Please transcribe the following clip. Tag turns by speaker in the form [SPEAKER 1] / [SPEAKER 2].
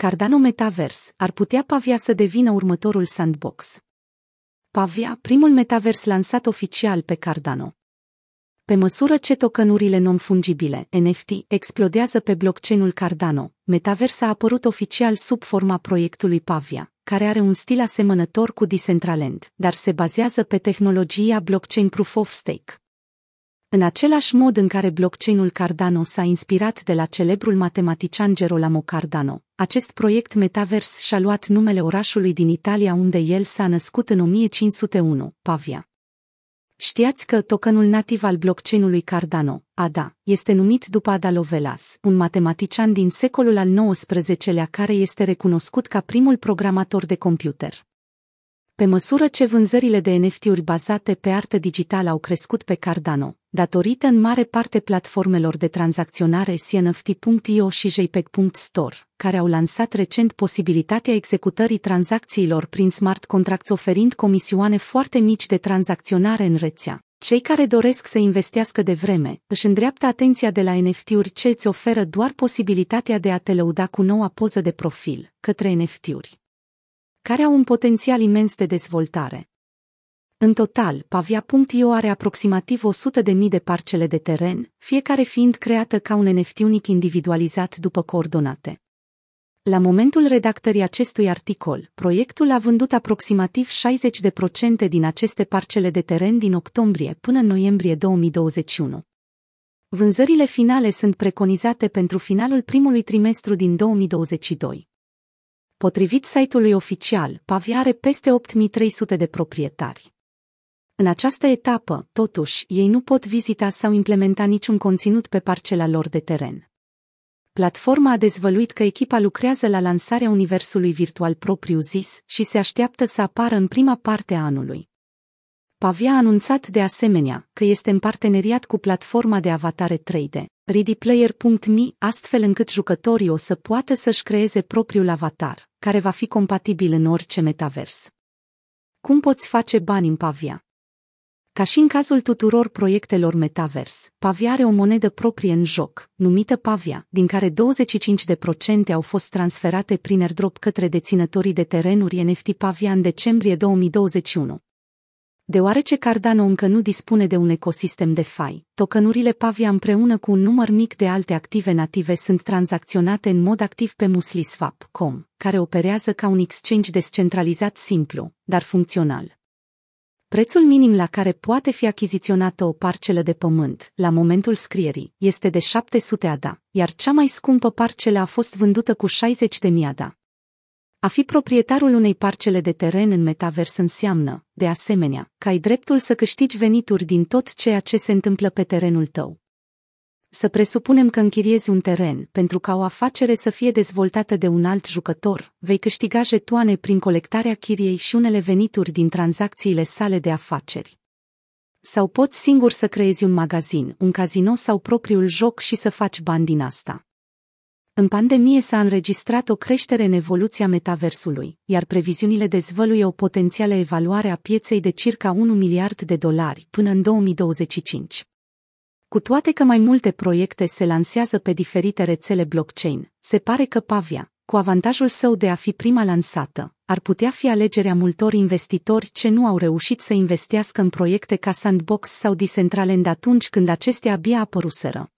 [SPEAKER 1] Cardano Metaverse ar putea Pavia să devină următorul sandbox. Pavia, primul metavers lansat oficial pe Cardano. Pe măsură ce tokenurile non-fungibile, NFT, explodează pe blockchain-ul Cardano, Metaverse a apărut oficial sub forma proiectului Pavia, care are un stil asemănător cu Decentraland, dar se bazează pe tehnologia blockchain Proof of Stake. În același mod în care blockchain-ul Cardano s-a inspirat de la celebrul matematician Gerolamo Cardano, acest proiect Metaverse și-a luat numele orașului din Italia unde el s-a născut în 1501, Pavia. Știați că tokenul nativ al blockchain-ului Cardano, ADA, este numit după Ada Lovelace, un matematician din secolul al XIX-lea care este recunoscut ca primul programator de computer. Pe măsură ce vânzările de NFT-uri bazate pe artă digitală au crescut pe Cardano, datorită în mare parte platformelor de tranzacționare CNFT.io și JPEG.store, care au lansat recent posibilitatea executării tranzacțiilor prin smart contracts oferind comisioane foarte mici de tranzacționare în rețea. Cei care doresc să investească de vreme își îndreaptă atenția de la NFT-uri ce îți oferă doar posibilitatea de a te lăuda cu noua poză de profil către NFT-uri care au un potențial imens de dezvoltare. În total, Pavia.io are aproximativ 100.000 de parcele de teren, fiecare fiind creată ca un NFT unic individualizat după coordonate. La momentul redactării acestui articol, proiectul a vândut aproximativ 60% din aceste parcele de teren din octombrie până în noiembrie 2021. Vânzările finale sunt preconizate pentru finalul primului trimestru din 2022. Potrivit site-ului oficial, Pavia are peste 8300 de proprietari. În această etapă, totuși, ei nu pot vizita sau implementa niciun conținut pe parcela lor de teren. Platforma a dezvăluit că echipa lucrează la lansarea universului virtual propriu zis și se așteaptă să apară în prima parte a anului. Pavia a anunțat de asemenea că este în parteneriat cu platforma de avatare 3D, ReadyPlayer.me, astfel încât jucătorii o să poată să-și creeze propriul avatar, care va fi compatibil în orice metavers. Cum poți face bani în Pavia? Ca și în cazul tuturor proiectelor metavers, Pavia are o monedă proprie în joc, numită Pavia, din care 25% au fost transferate prin airdrop către deținătorii de terenuri NFT Pavia în decembrie 2021. Deoarece Cardano încă nu dispune de un ecosistem de fai, tokenurile Pavia împreună cu un număr mic de alte active native sunt tranzacționate în mod activ pe MusliSwap.com, care operează ca un exchange descentralizat simplu, dar funcțional. Prețul minim la care poate fi achiziționată o parcelă de pământ, la momentul scrierii, este de 700 ADA, iar cea mai scumpă parcelă a fost vândută cu 60 de mii ADA. A fi proprietarul unei parcele de teren în metavers înseamnă, de asemenea, că ai dreptul să câștigi venituri din tot ceea ce se întâmplă pe terenul tău. Să presupunem că închiriezi un teren pentru ca o afacere să fie dezvoltată de un alt jucător, vei câștiga jetoane prin colectarea chiriei și unele venituri din tranzacțiile sale de afaceri. Sau poți singur să creezi un magazin, un casino sau propriul joc și să faci bani din asta. În pandemie s-a înregistrat o creștere în evoluția metaversului, iar previziunile dezvăluie o potențială evaluare a pieței de circa 1 miliard de dolari până în 2025. Cu toate că mai multe proiecte se lansează pe diferite rețele blockchain, se pare că Pavia, cu avantajul său de a fi prima lansată, ar putea fi alegerea multor investitori ce nu au reușit să investească în proiecte ca Sandbox sau Decentraland atunci când acestea abia apăruseră.